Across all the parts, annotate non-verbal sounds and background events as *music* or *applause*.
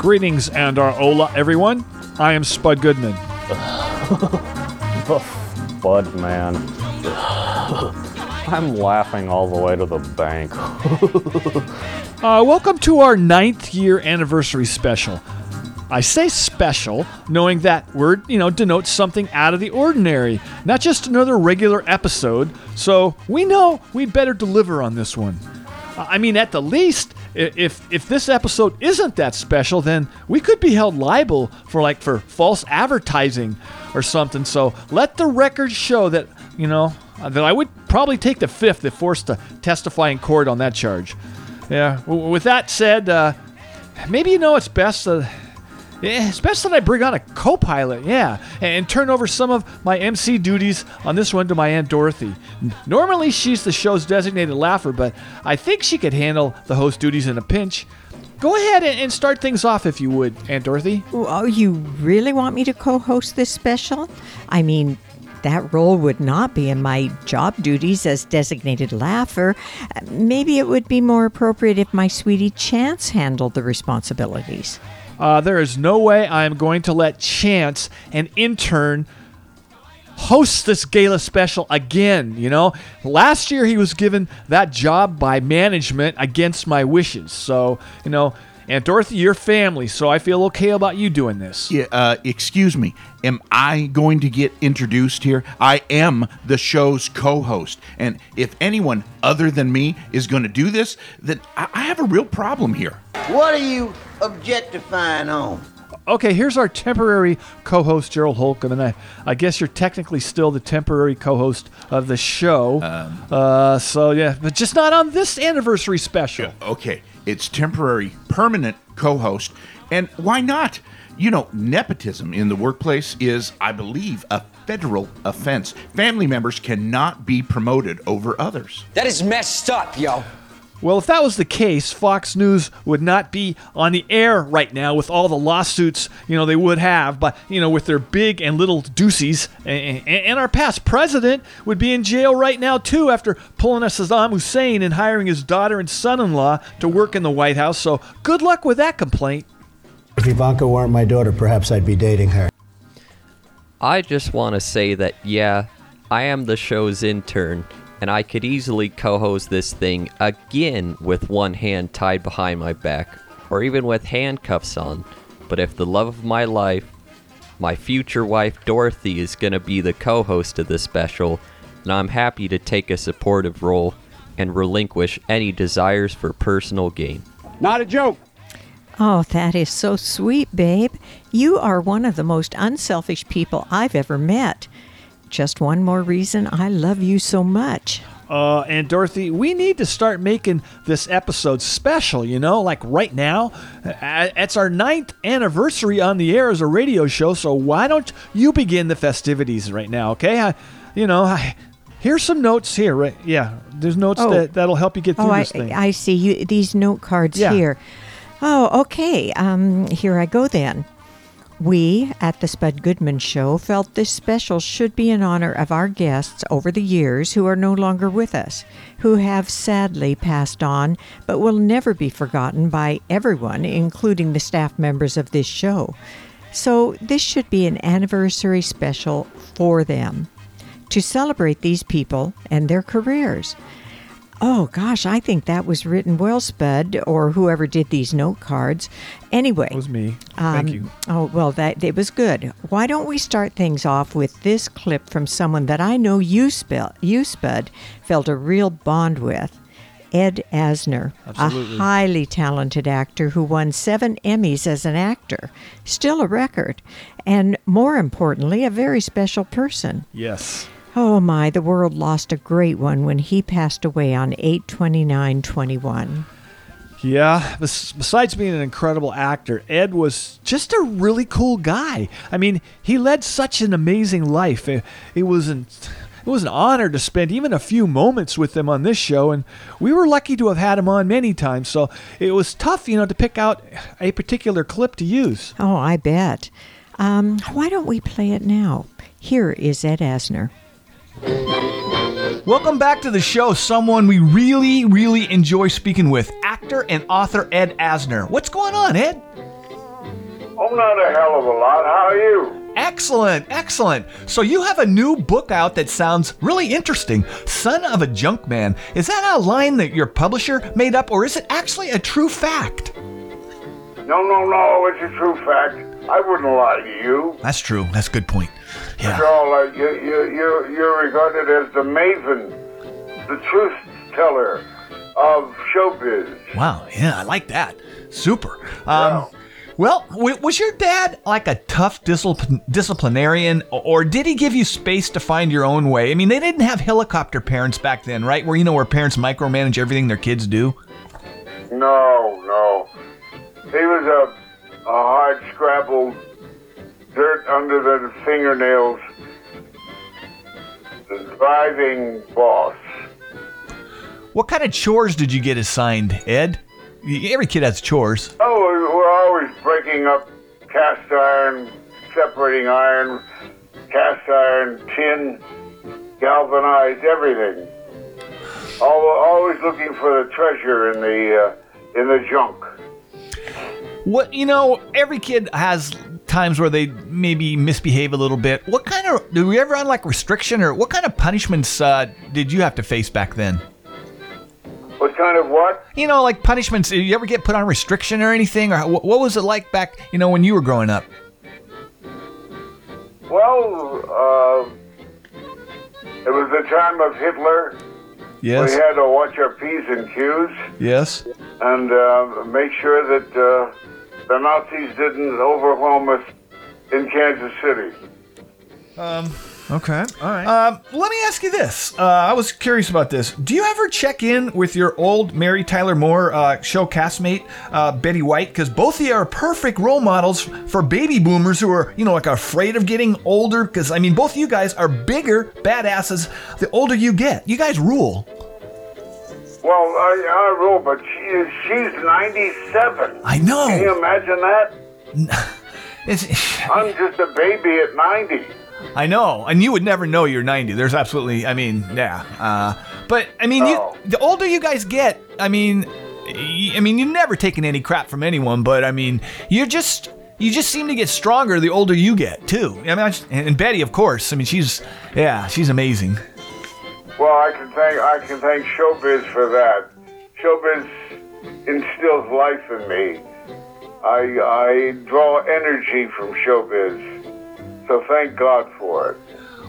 Greetings and our hola, everyone. I am Spud Goodman. *laughs* Bud, man. I'm laughing all the way to the bank. *laughs* Uh, welcome to our ninth year anniversary special. I say special, knowing that word, you know, denotes something out of the ordinary, not just another regular episode. So we know we'd better deliver on this one. I mean, at the least, if if this episode isn't that special, then we could be held liable for like for false advertising or something. So let the record show that you know that I would probably take the fifth if forced to testify in court on that charge. Yeah. With that said, uh, maybe you know it's best. Uh, it's best that I bring on a co-pilot, yeah, and turn over some of my MC duties on this one to my Aunt Dorothy. Normally, she's the show's designated laugher, but I think she could handle the host duties in a pinch. Go ahead and start things off if you would, Aunt Dorothy. Oh, you really want me to co host this special? I mean, that role would not be in my job duties as designated laugher. Maybe it would be more appropriate if my sweetie Chance handled the responsibilities. Uh, there is no way I am going to let Chance, an intern, host this gala special again. You know, last year he was given that job by management against my wishes. So, you know, Aunt Dorothy, your family, so I feel okay about you doing this. Yeah, uh, excuse me. Am I going to get introduced here? I am the show's co-host, and if anyone other than me is going to do this, then I, I have a real problem here. What are you objectifying on? Okay, here's our temporary co-host Gerald Holcomb, and I, I guess you're technically still the temporary co-host of the show. uh, so yeah, but just not on this anniversary special. Okay, it's temporary, permanent co-host, and why not? You know, nepotism in the workplace is, I believe, a federal offense. Family members cannot be promoted over others. That is messed up, yo. Well, if that was the case, Fox News would not be on the air right now with all the lawsuits, you know, they would have, but, you know, with their big and little deuces. And, and our past president would be in jail right now, too, after pulling a Saddam Hussein and hiring his daughter and son in law to work in the White House. So good luck with that complaint. If Ivanka weren't my daughter, perhaps I'd be dating her. I just want to say that, yeah, I am the show's intern, and I could easily co host this thing again with one hand tied behind my back, or even with handcuffs on. But if the love of my life, my future wife Dorothy, is going to be the co host of this special, then I'm happy to take a supportive role and relinquish any desires for personal gain. Not a joke. Oh, that is so sweet, babe. You are one of the most unselfish people I've ever met. Just one more reason I love you so much. Uh, and Dorothy, we need to start making this episode special, you know, like right now. Uh, It's our ninth anniversary on the air as a radio show, so why don't you begin the festivities right now, okay? I, you know, I, here's some notes here, right? Yeah, there's notes Oh. that, that'll help you get through Oh, I, thing. I see you. These note cards Yeah. here. Oh, okay. Um, here I go then. We at the Spud Goodman Show felt this special should be in honor of our guests over the years who are no longer with us, who have sadly passed on, but will never be forgotten by everyone, including the staff members of this show. So this should be an anniversary special for them to celebrate these people and their careers. Oh gosh, I think that was written well, Spud, or whoever did these note cards. Anyway, It was me. um, Thank you. Oh well, that it was good. Why don't we start things off with this clip from someone that I know you, Spud, you Spud, felt a real bond with. Ed Asner, Absolutely. a highly talented actor who won seven Emmys as an actor, still a record, and more importantly, a very special person. Yes. Oh my, the world lost a great one when he passed away on 82921. Yeah, besides being an incredible actor, Ed was just a really cool guy. I mean, he led such an amazing life. It, it was an it was an honor to spend even a few moments with him on this show, and we were lucky to have had him on many times. So it was tough, you know, to pick out a particular clip to use. Oh, I bet. Um, why don't we play it now? Here is Ed Asner. Welcome back to the show, someone we really, really enjoy speaking with, actor and author Ed Asner. What's going on, Ed? Oh, not a hell of a lot. How are you? Excellent, excellent. So you have a new book out that sounds really interesting. Son of a Junk Man. Is that a line that your publisher made up, or is it actually a true fact? No, no, no. It's a true fact. I wouldn't lie to you. That's true. That's a good point. Yeah. All, uh, you, you, you, you're regarded as the maven, the truth teller of showbiz. Wow. Yeah, I like that. Super. Um, Well, w- was your dad like a tough discipl- disciplinarian, or did he give you space to find your own way? I mean, they didn't have helicopter parents back then, right? Where you know where parents micromanage everything their kids do. No, no. He was a, a hard scrabble, dirt under the fingernails, the driving boss. What kind of chores did you get assigned, Ed? Every kid has chores. Oh, we we're always breaking up cast iron, separating iron, cast iron, tin, galvanized, everything. Always looking for the treasure in the uh, in the junk. What you know, every kid has times where they maybe misbehave a little bit. What kind of do we ever on like restriction or what kind of punishments uh, did you have to face back then? What kind of what? You know, like punishments. Did you ever get put on restriction or anything, or wh- what was it like back? You know, when you were growing up? Well, uh, it was the time of Hitler. Yes. We had to watch our P's and Q's Yes. and uh, make sure that uh, the Nazis didn't overwhelm us in Kansas City. Um. Okay. All right. Um, let me ask you this. Uh, I was curious about this. Do you ever check in with your old Mary Tyler Moore uh, show castmate, uh, Betty White? Because both of you are perfect role models for baby boomers who are, you know, like afraid of getting older. Because I mean, both of you guys are bigger badasses the older you get. You guys rule. Well, I, I rule, but she she's 97. I know. Can you imagine that? *laughs* *sighs* I'm just a baby at 90. I know, and you would never know you're 90. There's absolutely, I mean, yeah. Uh, but I mean, you, the older you guys get, I mean, y- I mean, you've never taken any crap from anyone, but I mean, you're just. You just seem to get stronger the older you get, too. I mean, I just- and Betty, of course. I mean, she's, yeah, she's amazing. Well, I can thank I can thank showbiz for that. Showbiz instills life in me. I I draw energy from showbiz. So thank God for it.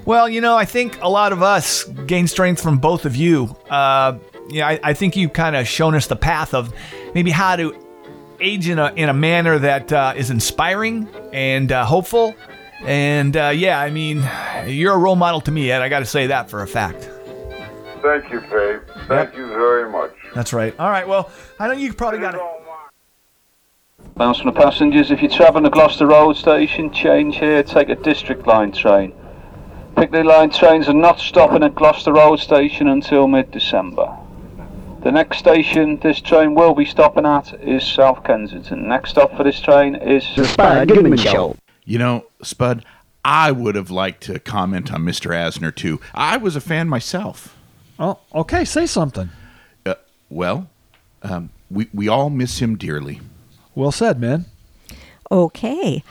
Well, you know, I think a lot of us gain strength from both of you. Uh, yeah, I, I think you've kind of shown us the path of maybe how to age in a in a manner that uh, is inspiring and uh, hopeful. And uh, yeah, I mean, you're a role model to me, Ed. I got to say that for a fact. Thank you, Fabe. Thank you very much. That's right. All right. Well, I know you probably got it. Announcement to passengers, if you're travelling to Gloucester Road Station, change here, take a District Line train. Piccadilly Line trains are not stopping at Gloucester Road Station until mid-December. The next station this train will be stopping at is South Kensington. Next stop for this train is the Spud Goodman Show. You know, Spud, I would have liked to comment on Mr. Asner too. I was a fan myself. Oh, okay. Say something. Uh, well, um, we we all miss him dearly. Well said, man. Okay.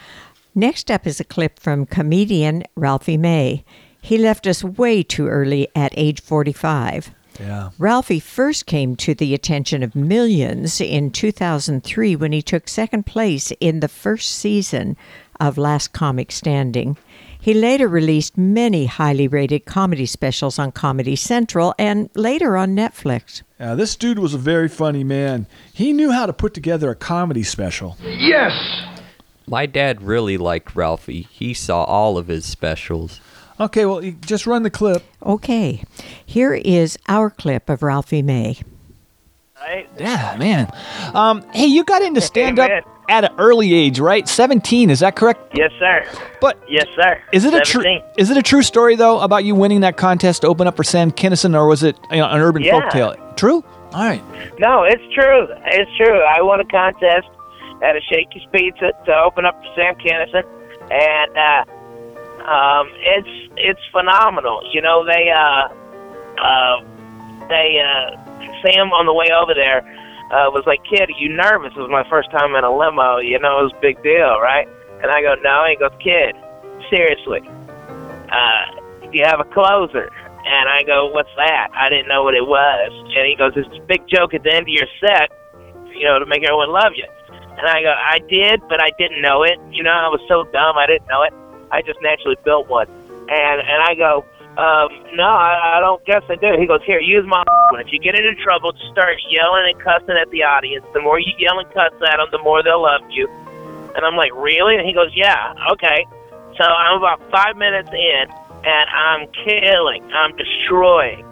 Next up is a clip from comedian Ralphie May. He left us way too early at age 45. Yeah. Ralphie first came to the attention of millions in 2003 when he took second place in the first season of Last Comic Standing. He later released many highly rated comedy specials on Comedy Central and later on Netflix. Yeah, this dude was a very funny man. He knew how to put together a comedy special. Yes! My dad really liked Ralphie. He saw all of his specials. Okay, well, just run the clip. Okay, here is our clip of Ralphie May. Yeah, man. Um, hey, you got into stand up at an early age, right? 17, is that correct? Yes, sir. But yes, sir. Is it a true is it a true story though about you winning that contest to open up for Sam Kinison or was it you know, an urban Yeah. folktale? True? All right. No, it's true. It's true. I won a contest at a Shakey's Pizza to open up for Sam Kinison, and uh, um, it's it's phenomenal. You know, they uh, uh, they uh, Sam on the way over there uh, was like, "Kid, are you nervous?" It was my first time in a limo. You know, it was a big deal, right? And I go, "No." He goes, "Kid, seriously, uh, you have a closer?" And I go, "What's that?" I didn't know what it was. And he goes, "It's a big joke at the end of your set, you know, to make everyone love you." And I go, "I did, but I didn't know it. You know, I was so dumb, I didn't know it. I just naturally built one." And and I go, um, "No, I, I don't guess I do." He goes, "Here, use my *laughs* one. If you get into trouble, just start yelling and cussing at the audience. The more you yell and cuss at them, the more they'll love you." And I'm like, "Really?" And he goes, "Yeah, okay." So I'm about five minutes in, and I'm killing, I'm destroying.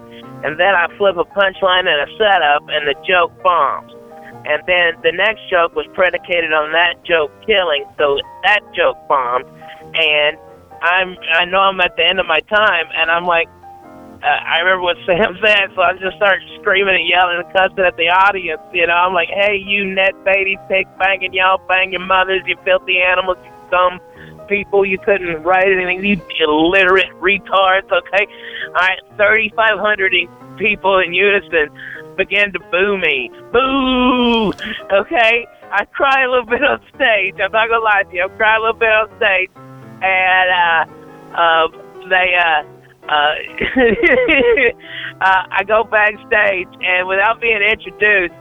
And then I flip a punchline and a setup, and the joke bombs. And then the next joke was predicated on that joke killing, so that joke bombed. And I'm, I know I'm at the end of my time, and I'm like, uh, I remember what Sam *laughs* said, so I just started screaming and yelling and cussing at the audience. You know, I'm like, hey, you net baity, pig banging, y'all bang your mothers, you filthy animals, you dumb people, you couldn't write anything, you illiterate retards, okay? All right, 3,500 people in unison began to boo me. Boo! Okay? I cry a little bit on stage. I'm not gonna lie to you. I cry a little bit on stage, and uh, uh, they uh, uh, *laughs* uh, I go backstage, and without being introduced,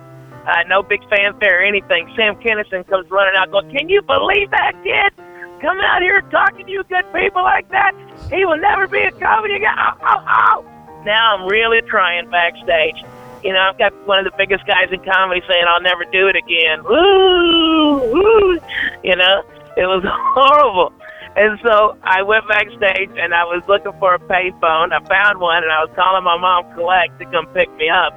uh, no big fanfare or anything, Sam Kinison comes running out, going, "Can you believe that kid coming out here talking to you good people like that? He will never be a comedy guy." Ow, ow, ow. Now I'm really crying backstage. You know, I've got one of the biggest guys in comedy saying, "I'll never do it again." Woo, woo. You know, it was *laughs* horrible. And so I went backstage and I was looking for a payphone. I found one and I was calling my mom collect to come pick me up.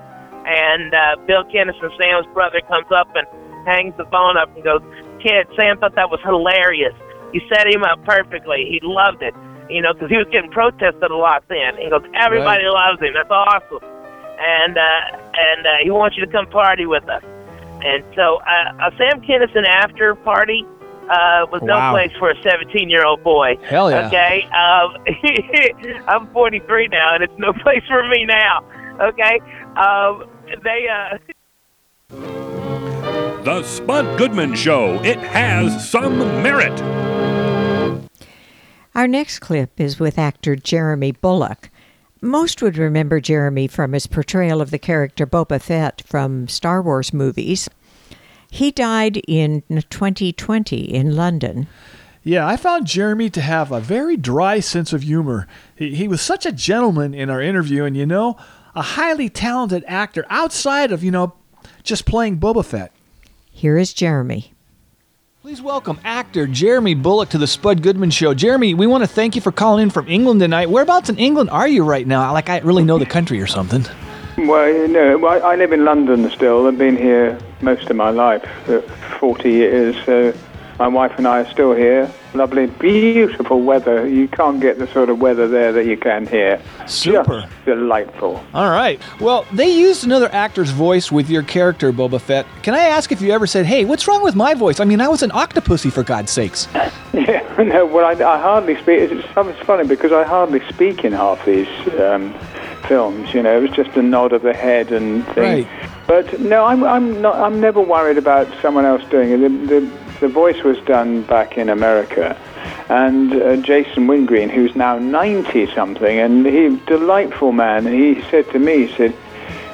And uh, Bill Kinison, Sam's brother, comes up and hangs the phone up and goes, "Kid, Sam thought that was hilarious. You set him up perfectly. He loved it. You know, because he was getting protested a lot then. He goes, everybody loves him. That's awesome. And uh, and uh, he wants you to come party with us. And so uh, a Sam Kinison after party uh, was no Wow. place for a 17 year old boy. Hell yeah. Okay. Um, *laughs* I'm 43 now, and it's no *laughs* place for me now. Okay. Um, they. Uh, *laughs* The Spud Goodman Show. It has some merit. Our next clip is with actor Jeremy Bulloch. Most would remember Jeremy from his portrayal of the character Boba Fett from Star Wars movies. He died in 2020 in London. Yeah, I found Jeremy to have a very dry sense of humor. He, he was such a gentleman in our interview, and you know, a highly talented actor outside of, you know, just playing Boba Fett. Here is Jeremy. Please welcome actor Jeremy Bulloch to the Spud Goodman Show. Jeremy, we want to thank you for calling in from England tonight. Whereabouts in England are you right now? Like I really know the country or something. Well, you know, I I live in London still. I've been here most of my life, uh, 40 years. So my wife and I are still here. Lovely, beautiful weather. You can't get the sort of weather there that you can here. Super. Just delightful. All right. Well, they used another actor's voice with your character, Boba Fett. Can I ask if you ever said, "Hey, what's wrong with my voice?" I mean, I was an octopussy for God's sakes. *laughs* Yeah, no, well, I, I hardly speak. It's, it's funny because I hardly speak in half these um, films. You know, it was just a nod of the head and things. But no, I'm, I'm not. I'm never worried about someone else doing it. The, the, the voice was done back in America, and uh, Jason Wingreen, who's now ninety something, and he delightful man. He said to me, he said,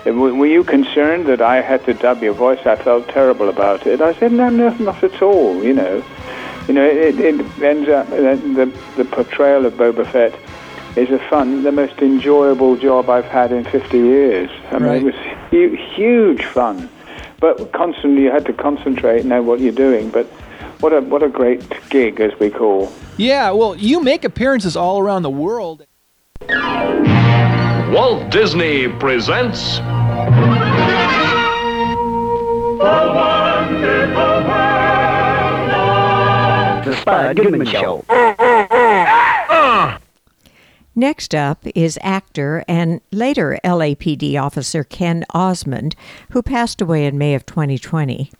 were you concerned that I had to dub your voice? I felt terrible about it. I said, no, no, not at all. You know, you know, it, it ends up the, the the portrayal of Boba Fett is a fun, the most enjoyable job I've had in 50 years. I mean, Right. it was hu- huge fun, but constantly you had to concentrate, know what you're doing. But what a what a great gig, as we call. Yeah, well, you make appearances all around the world. Walt Disney presents The Spud Goodman Show. *laughs* Next up is actor and later LAPD officer Ken Osmond, who passed away in May of 2020.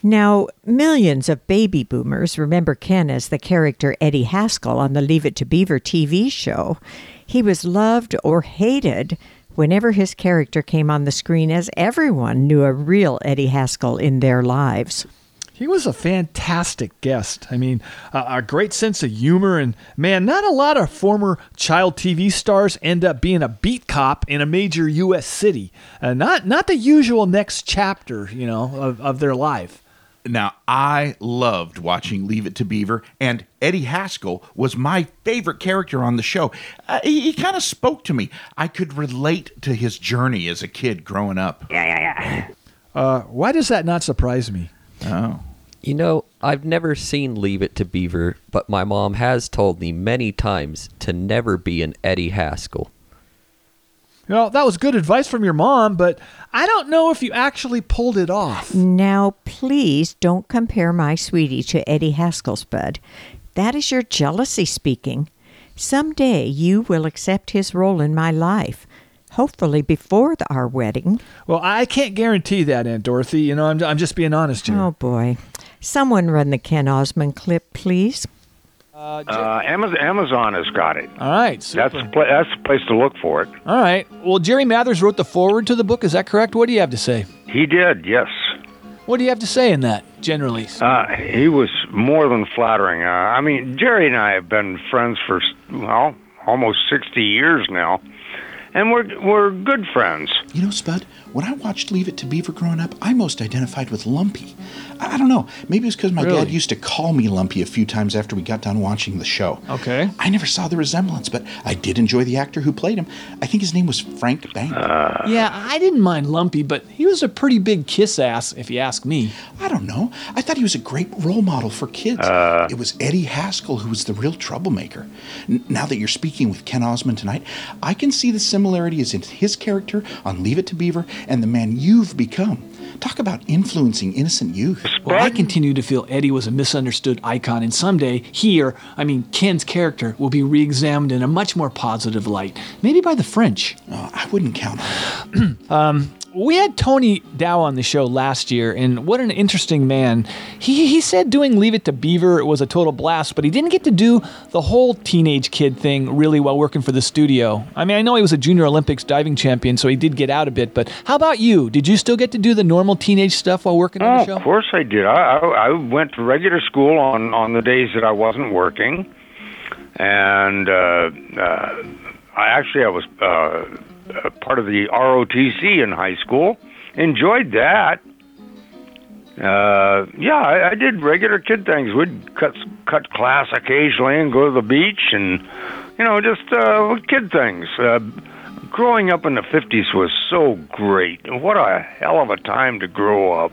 Now, millions of baby boomers remember Ken as the character Eddie Haskell on the Leave It to Beaver TV show. He was loved or hated whenever his character came on the screen, as everyone knew a real Eddie Haskell in their lives. He was a fantastic guest. I mean, a, a great sense of humor, and man, not a lot of former child TV stars end up being a beat cop in a major U.S. city. Uh, not not the usual next chapter, you know, of, of their life. Now, I loved watching Leave It to Beaver, and Eddie Haskell was my favorite character on the show. Uh, he he kind of spoke to me. I could relate to his journey as a kid growing up. Yeah, yeah, yeah. Uh, why does that not surprise me? Oh. You know, I've never seen Leave It to Beaver, but my mom has told me many times to never be an Eddie Haskell. Well, that was good advice from your mom, but I don't know if you actually pulled it off. Now, please don't compare my sweetie to Eddie Haskell, bud. That is your jealousy speaking. Someday you will accept his role in my life, hopefully before the, our wedding. Well, I can't guarantee that, Aunt Dorothy. You know, I'm, I'm just being honest here. Oh, boy. Someone run the Ken Osmond clip, please. Uh, Amazon, Amazon has got it. All right, That's the that's the place to look for it. All right. Well, Jerry Mathers wrote the foreword to the book. Is that correct? What do you have to say? He did, yes. What do you have to say in that, generally? Uh, he was more than flattering. Uh, I mean, Jerry and I have been friends for well almost sixty years now, and we're we're good friends. You know, Spud, when I watched Leave It to Beaver growing up, I most identified with Lumpy. I, I don't know. Maybe it's because my dad used to call me Lumpy a few times after we got done watching the show. Okay. I never saw the resemblance, but I did enjoy the actor who played him. I think his name was Frank Bank. yeah, I didn't mind Lumpy, but he was a pretty big kiss ass, if you ask me. I don't know. I thought he was a great role model for kids. Uh. it was Eddie Haskell who was the real troublemaker. N- now that you're speaking with Ken Osmond tonight, I can see the similarities in his character on Leave It to Beaver and the man you've become. Talk about influencing innocent youth. Well, I continue to feel Eddie was a misunderstood icon, and someday here, I mean, Ken's character will be re examined in a much more positive light. Maybe by the French. Oh, I wouldn't count on *clears throat* um, we had Tony Dow on the show last year, and what an interesting man. He, he said doing Leave It to Beaver was a total blast, but he didn't get to do the whole teenage kid thing really while working for the studio. I mean, I know he was a Junior Olympics diving champion, so he did get out a bit, but how about you? Did you still get to do the normal teenage stuff while working on Oh, the show? of course I did. I, I I went to regular school on on the days that I wasn't working, and uh, uh, I actually I was uh, a part of the ROTC in high school. Enjoyed that. Uh, yeah, I, I did regular kid things. We'd cut cut class occasionally and go to the beach, and you know, just uh, kid things. Uh, growing up in the '50s was so great. What a hell of a time to grow up.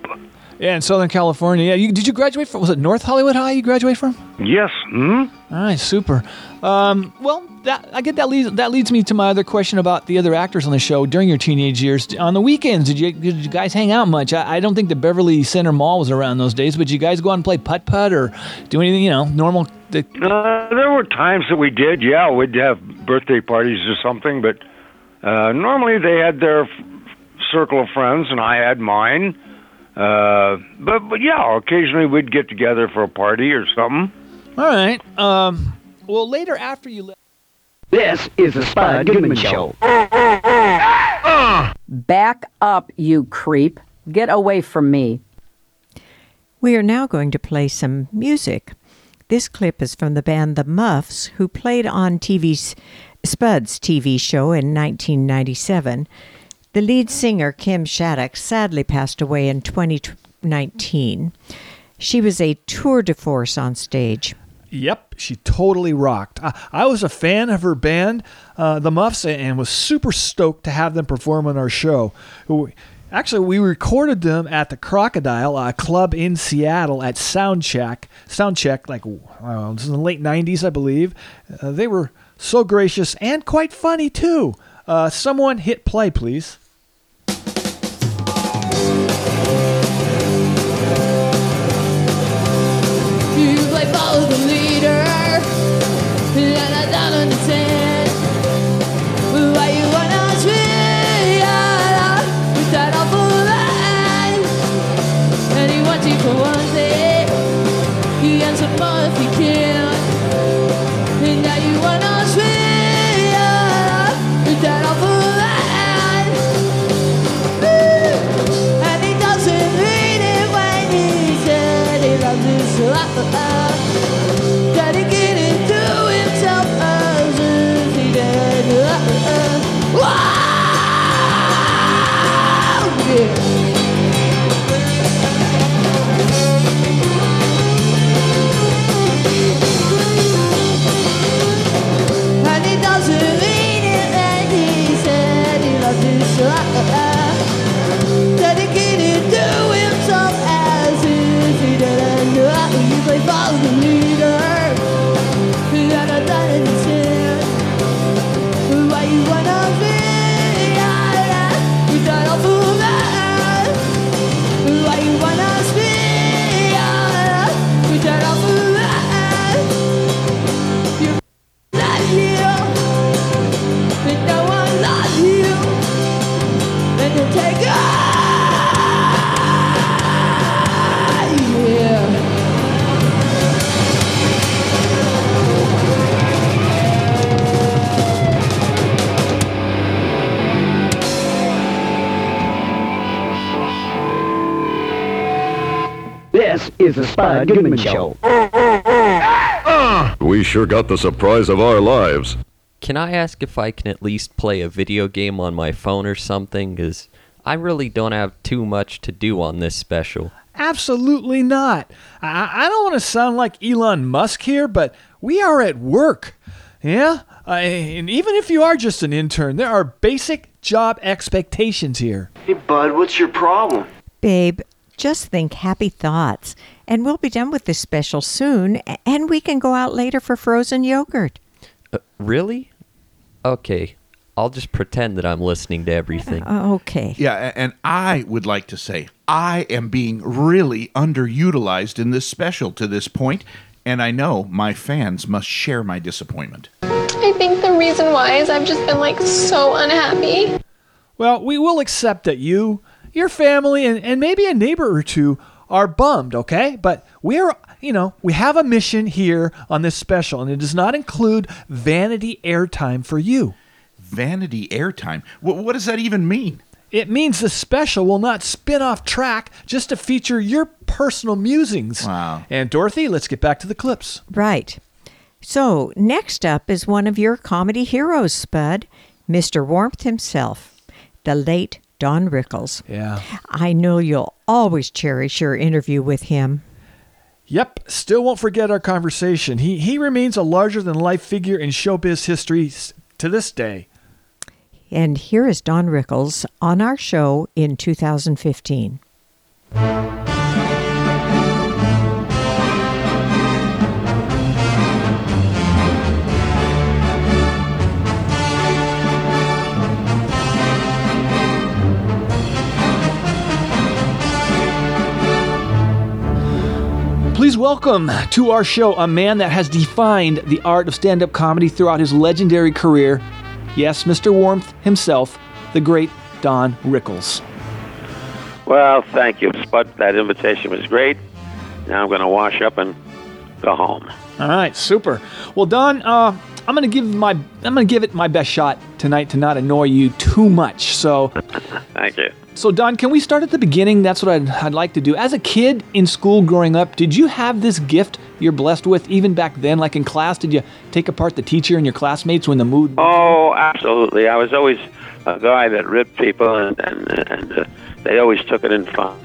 Yeah, in Southern California. Yeah, you, did you graduate from? Was it North Hollywood High? You graduate from? Yes. Hmm. All right, super. Um, well, that I get that leads that leads me to my other question about the other actors on the show during your teenage years. On the weekends, did you did you guys hang out much? I, I don't think the Beverly Center Mall was around those days, but did you guys go out and play putt putt or do anything? You know, normal. The, Uh, there were times that we did. Yeah, we'd have birthday parties or something, but uh, normally they had their f- circle of friends, and I had mine. Uh, but but yeah, occasionally we'd get together for a party or something. All right. Um, well, later after you left. This is the Spud Goodman Show. Back up, you creep. Get away from me. We are now going to play some music. This clip is from the band The Muffs, who played on TV's Spud's TV show in 1997. The lead singer, Kim Shattuck, sadly passed away in 2019. She was a tour de force on stage. Yep, she totally rocked. I, I was a fan of her band, uh, the Muffs, and was super stoked to have them perform on our show. Actually, we recorded them at the Crocodile, club in Seattle, at Soundcheck. Soundcheck, like uh, this is in the late '90s, I believe. Uh, they were so gracious and quite funny too. Uh, someone hit play, please. The leader, and I don't understand why you wanna treat with that awful. And he wants you for one thing, he answered more if he can. And now you wanna is the Spud Goodman Show. We sure got the surprise of our lives. Can I ask if I can at least play a video game on my phone or something? Because I really don't have too much to do on this special. Absolutely not. I, I don't want to sound like Elon Musk here, but we are at work. Yeah? Uh, and even if you are just an intern, there are basic job expectations here. Hey, bud, what's your problem? Babe, just think happy thoughts. And we'll be done with this special soon, and we can go out later for frozen yogurt. Uh, really? Okay. I'll just pretend that I'm listening to everything. Uh, okay. Yeah, and I would like to say I am being really underutilized in this special to this point, and I know my fans must share my disappointment. I think the reason why is I've just been like so unhappy. Well, we will accept that you, your family, and, and maybe a neighbor or two are bummed, okay? But we are, you know, we have a mission here on this special, and it does not include vanity airtime for you. Vanity airtime? What, what does that even mean? It means the special will not spin off track just to feature your personal musings. Wow. And Dorothy, let's get back to the clips. Right. So, next up is one of your comedy heroes, Spud, Mr. Warmth himself, the late Don Rickles. Yeah. I know you'll always cherish your interview with him. Yep, still won't forget our conversation. He he remains a larger than life figure in showbiz history to this day. And here is Don Rickles on our show in 2015. Please welcome to our show a man that has defined the art of stand up comedy throughout his legendary career. Yes, Mr. Warmth himself, the great Don Rickles. Well, thank you, Spud. That invitation was great. Now I'm going to wash up and go home. All right, super. Well, Don, uh, I'm gonna give my I'm gonna give it my best shot tonight to not annoy you too much. So, *laughs* Thank you. So, Don, can we start at the beginning? That's what I'd, I'd like to do. As a kid in school growing up, did you have this gift you're blessed with even back then? Like in class, did you take apart the teacher and your classmates when the mood? Oh, absolutely. I was always a guy that ripped people, and and, and uh, they always took it in fun.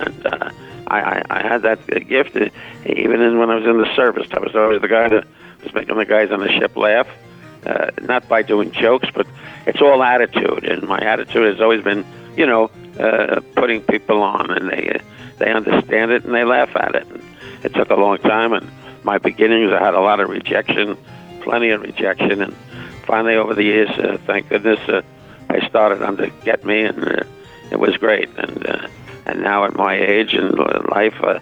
And uh, I, I I had that gift uh, even in, when I was in the service. I was always the guy that was making the guys on the ship laugh, uh, not by doing jokes, but it's all attitude. And my attitude has always been, you know, uh, putting people on, and they uh, they understand it and they laugh at it. And it took a long time, and my beginnings, I had a lot of rejection, plenty of rejection, and finally over the years, uh, thank goodness, uh, I started under Get Me, and uh, it was great. And uh, and now at my age and uh, life, uh,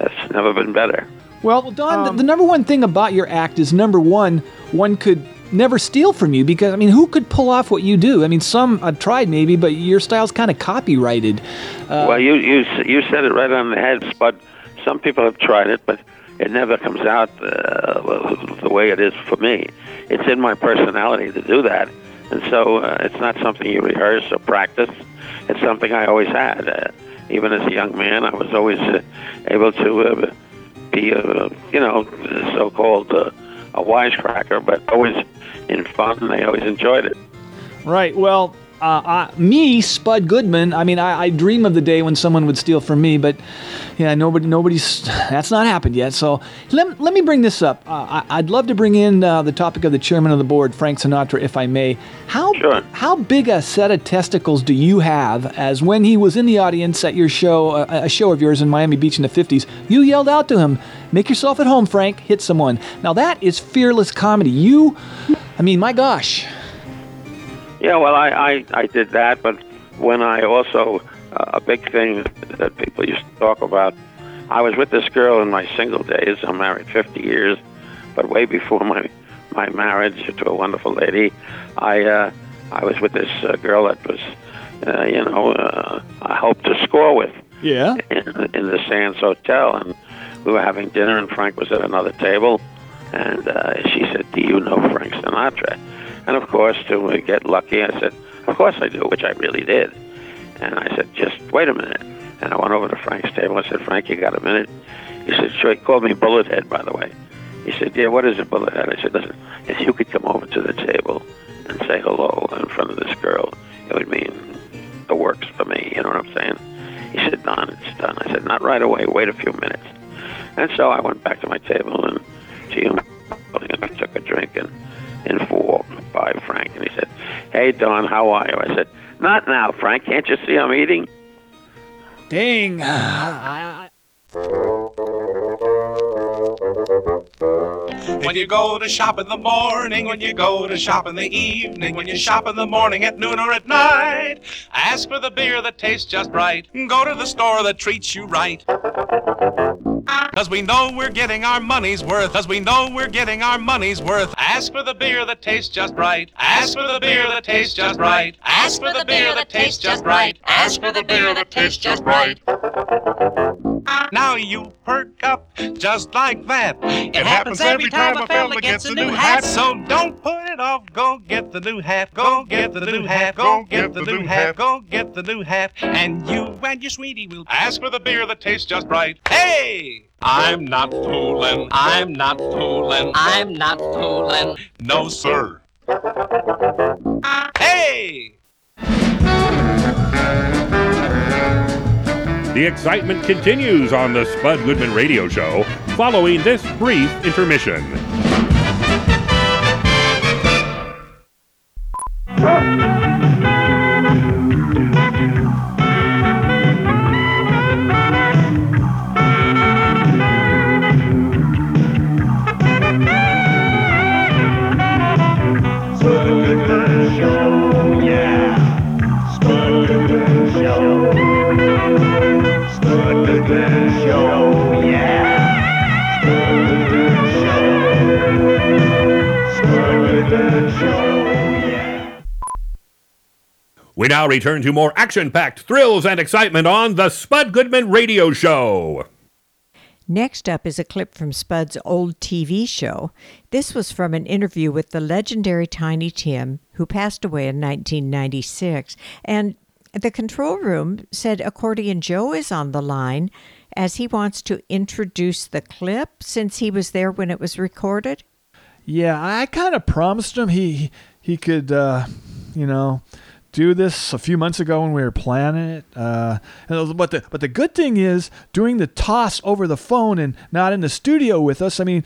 it's never been better. Well, Don, the, the number one thing about your act is number one, one could never steal from you because I mean, who could pull off what you do? I mean, some I've tried maybe, but your style's kind of copyrighted. Uh, well, you you you said it right on the head, Spud. Some people have tried it, but it never comes out uh, the way it is for me. It's in my personality to do that, and so uh, it's not something you rehearse or practice. It's something I always had. Uh, even as a young man, I was always uh, able to uh, be, uh, you know, so-called uh, a wisecracker, but always in fun. and They always enjoyed it. Right. Well, uh, I, me, Spud Goodman. I mean, I, I dream of the day when someone would steal from me, but yeah, nobody, nobody's. That's not happened yet. So let, let me bring this up. Uh, I, I'd love to bring in uh, the topic of the chairman of the board, Frank Sinatra, if I may. How how big a set of testicles do you have? As when he was in the audience at your show, uh, a show of yours in Miami Beach in the '50s, you yelled out to him, "Make yourself at home, Frank. Hit someone." Now that is fearless comedy. You, I mean, my gosh. Yeah, well, I, I, I did that, but when I also, uh, a big thing that people used to talk about, I was with this girl in my single days. I'm married 50 years, but way before my, my marriage to a wonderful lady, I, uh, I was with this uh, girl that was, uh, you know, uh, I hoped to score with Yeah. in, in the Sands Hotel, and we were having dinner, and Frank was at another table, and uh, she said, "Do you know Frank Sinatra?" And of course, to get lucky, I said, "Of course I do," which I really did. And I said, "Just wait a minute." And I went over to Frank's table. I said, "Frank, you got a minute?" He said, "Sure." He called me Bullet Head, by the way. He said, "Yeah, what is a Bullet Head?" I said, "Listen, if you could come over to the table and say hello in front of this girl, it would mean the works for me. You know what I'm saying?" He said, "Don, it's done." I said, "Not right away. Wait a few minutes." And so I went back to my table and Frank and he said, "Hey Don, how are you?" I said, "Not now, Frank. Can't you see I'm eating?" Dang. *sighs* When you go to shop in the morning, when you go to shop in the evening, when you shop in the morning, at noon, or at night, ask for the beer that tastes just right. Go to the store that treats you right. Cause we know we're getting our money's worth. Cause we know we're getting our money's worth. Ask for the beer that tastes just right. Ask for the beer that tastes just right. Ask for the beer that tastes just right. Ask for the beer that tastes just right. Now you perk up just like that. It, happens every time a fella gets a new hat. So don't put it off. Go get the new hat. Go get the new hat. Go get the new hat. Go get the new hat. And you and your sweetie will ask for the beer that tastes just right. Hey! I'm not fooling. I'm not fooling. I'm not fooling. No, sir. Hey! The excitement continues on the Spud Goodman Radio Show following this brief intermission. We now return to more action packed thrills and excitement on the Spud Goodman Radio Show. Next up is a clip from Spud's old TV show. This was from an interview with the legendary Tiny Tim, who passed away in 1996. And The control room said Accordion Joe is on the line as he wants to introduce the clip since he was there when it was recorded. Yeah, I kind of promised him he he could, uh, you know, do this a few months ago when we were planning it. Uh, and- but the but the good thing is doing the toss over the phone and not in the studio with us. I mean,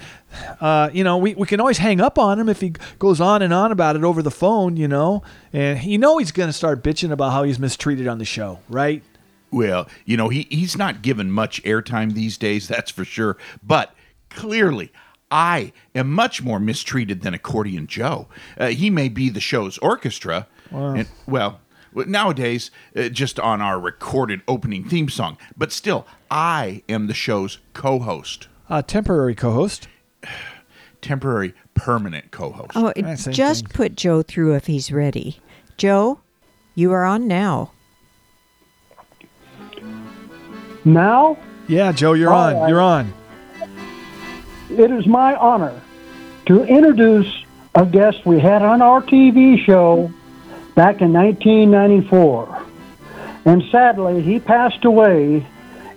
uh, you know, we, we can always hang up on him if he goes on and on about it over the phone. You know, and you know he's gonna start bitching about how he's mistreated on the show, right? Well, you know, he, he's not given much airtime these days, that's for sure. But clearly, I am much more mistreated than Accordion Joe. Uh, he may be the show's orchestra. Wow. And, well, nowadays, uh, just on our recorded opening theme song. But still, I am the show's co host. Uh, temporary co-host. *sighs* Temporary, permanent co host. Oh, it- just put Joe through if he's ready. Joe, you are on now. Now, Yeah, Joe, you're All on. right. You're on. It is my honor to introduce a guest we had on our TV show back in 1994. And sadly, he passed away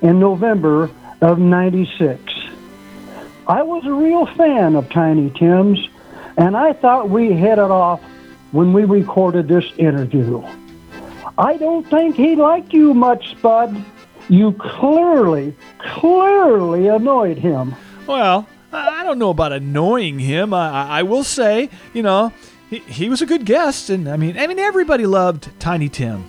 in November of 96. I was a real fan of Tiny Tim's, and I thought we hit it off when we recorded this interview. I don't think he liked you much, Spud. You clearly, clearly annoyed him. Well, don't know about annoying him. I, I I will say, you know, he, he was a good guest, and I mean, I mean, everybody loved Tiny Tim.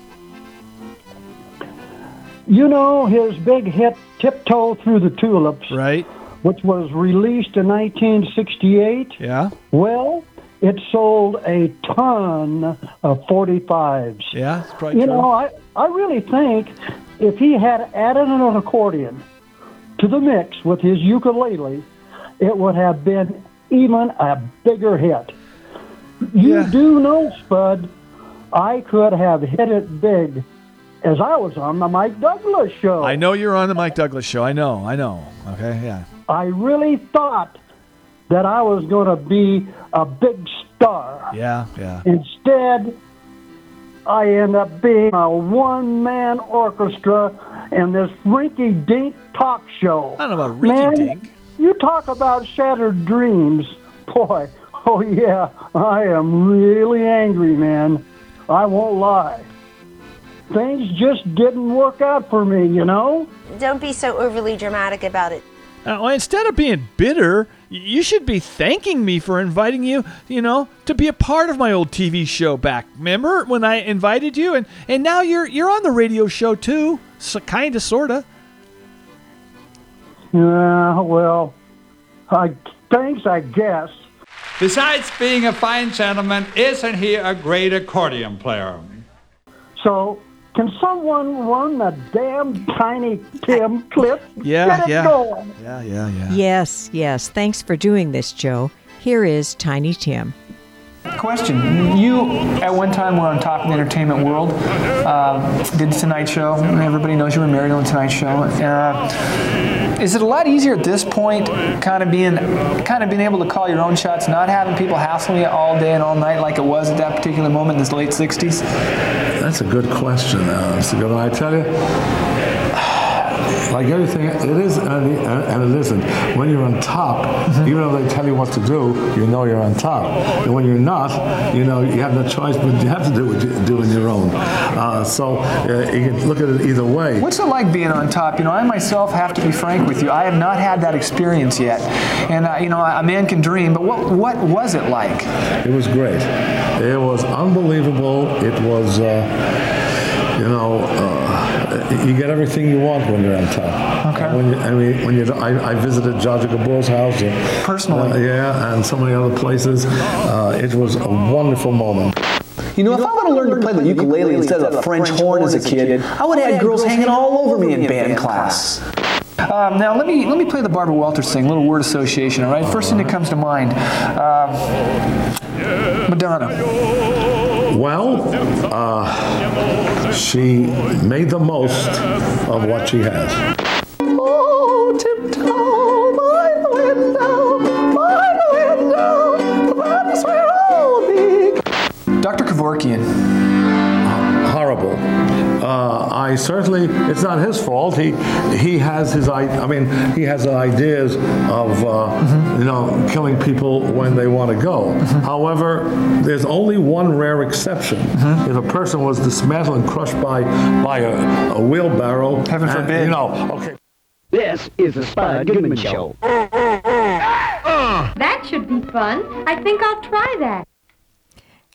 You know his big hit "Tiptoe Through the Tulips," right? Which was released in 1968. Yeah. Well, it sold a ton of 45s. Yeah, it's probably You true. know, I I really think if he had added an accordion to the mix with his ukulele, it would have been even a bigger hit. You do know, Spud, I could have hit it big as I was on the Mike Douglas show. I know you're on the Mike Douglas show. I know. I know. Okay. Yeah. I really thought that I was going to be a big star. Yeah. Yeah. Instead, I end up being a one man orchestra in this rinky dink talk show. I don't know about rinky-dink. You talk about shattered dreams. Boy, oh yeah, I am really angry, man. I won't lie. Things just didn't work out for me, you know? Don't be so overly dramatic about it. Uh, well, instead of being bitter, you should be thanking me for inviting you, you know, to be a part of my old TV show back. Remember when I invited you and and now you're you're on the radio show too. So kind of sorta. Yeah, well, I thanks, I guess. Besides being a fine gentleman, isn't he a great accordion player? So, can someone run the damn Tiny Tim *laughs* clip? Yeah, Get it yeah. going. Yeah, yeah, yeah. Yes, yes. Thanks for doing this, Joe. Here is Tiny Tim. Question. You, at one time, were on top of the entertainment world. Uh, did the Tonight Show. Everybody knows you were married on the Tonight Show. Uh, is it a lot easier at this point, kind of being, kind of being able to call your own shots, not having people hassling you all day and all night like it was at that particular moment in the late '60s? That's a good question, uh, Mr. Governor. I tell you, like everything, it is and it- and it isn't. When you're on top, even though they tell you what to do, you know you're on top. And when you're not, you know you have no choice, but you have to do what you're doing your own. Uh, so uh, you can look at it either way. What's it like being on top? You know, I myself have to be frank with you. I have not had that experience yet, and uh, you know, a man can dream. But what what was it like? It was great. It was unbelievable. It was, uh, you know, uh, you get everything you want when you're on top. Okay. When you, I mean, when you, I, I visited Zsa Zsa Gabor's house. uh, Personally? uh, yeah, and so many other places. Uh, it was a wonderful moment. You know, if I would have learned to play the ukulele instead of a French horn as a kid, I would have had girls hanging all over me in band class. Um, now let me let me play the Barbara Walters thing. A little word association. All right. First thing that comes to mind. Um, Madonna. Well, uh, she made the most of what she has. Oh, tiptoe by the window, by the window, that is where I'll be. Dr. Kevorkian. Horrible. I certainly, it's not his fault. He he has his, i- I mean, he has ideas of, uh, you know, killing people when they want to go. However, there's only one rare exception. If a person was dismantled and crushed by by a, a wheelbarrow, Heaven and, forbid. You know, okay. This is the Spud Goodman Show. That should be fun. I think I'll try that.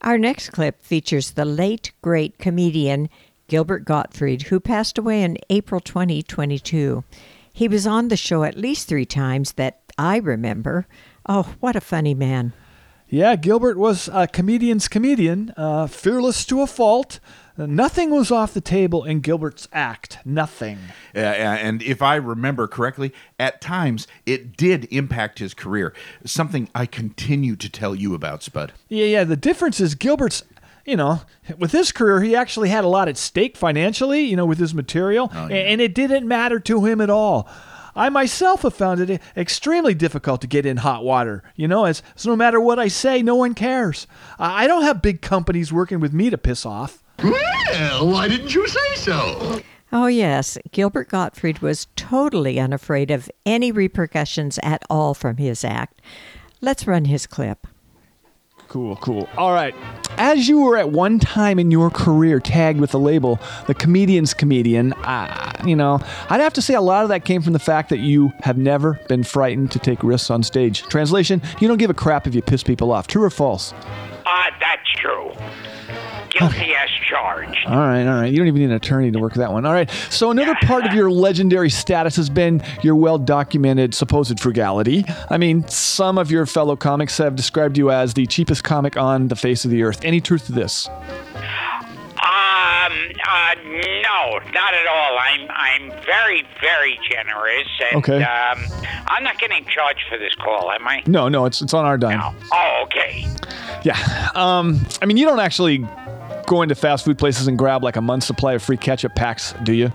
Our next clip features the late, great comedian Gilbert Gottfried, who passed away in April 2022. He was on the show at least three times that I remember. Oh, what a funny man. Yeah, Gilbert was a comedian's comedian, uh, fearless to a fault. Uh, Nothing was off the table in Gilbert's act. Nothing. Uh, and if I remember correctly, at times it did impact his career. Something I continue to tell you about, Spud. Yeah, yeah. The difference is Gilbert's, you know, with his career, he actually had a lot at stake financially, you know, with his material, oh, a- and it didn't matter to him at all. I myself have found it extremely difficult to get in hot water, you know, as so no matter what I say, no one cares. I I don't have big companies working with me to piss off. Well, why didn't you say so? Oh, yes. Gilbert Gottfried was totally unafraid of any repercussions at all from his act. Let's run his clip. Cool, cool. All right. As you were at one time in your career tagged with the label, the comedian's comedian, uh, you know, I'd have to say a lot of that came from the fact that you have never been frightened to take risks on stage. Translation, you don't give a crap if you piss people off. True or false? Ah, that's true. Guilty as charged. All right, all right. You don't even need an attorney to work that one. All right. So another part of your legendary status has been your well-documented supposed frugality. I mean, some of your fellow comics have described you as the cheapest comic on the face of the earth. Any truth to this? Um, uh, no, not at all. I'm, I'm very, very generous, and Okay. um, I'm not getting charged for this call, am I? No, no. It's it's on our dime. Oh, okay. Yeah. Um. I mean, you don't actually go into fast food places and grab like a month's supply of free ketchup packs, do you?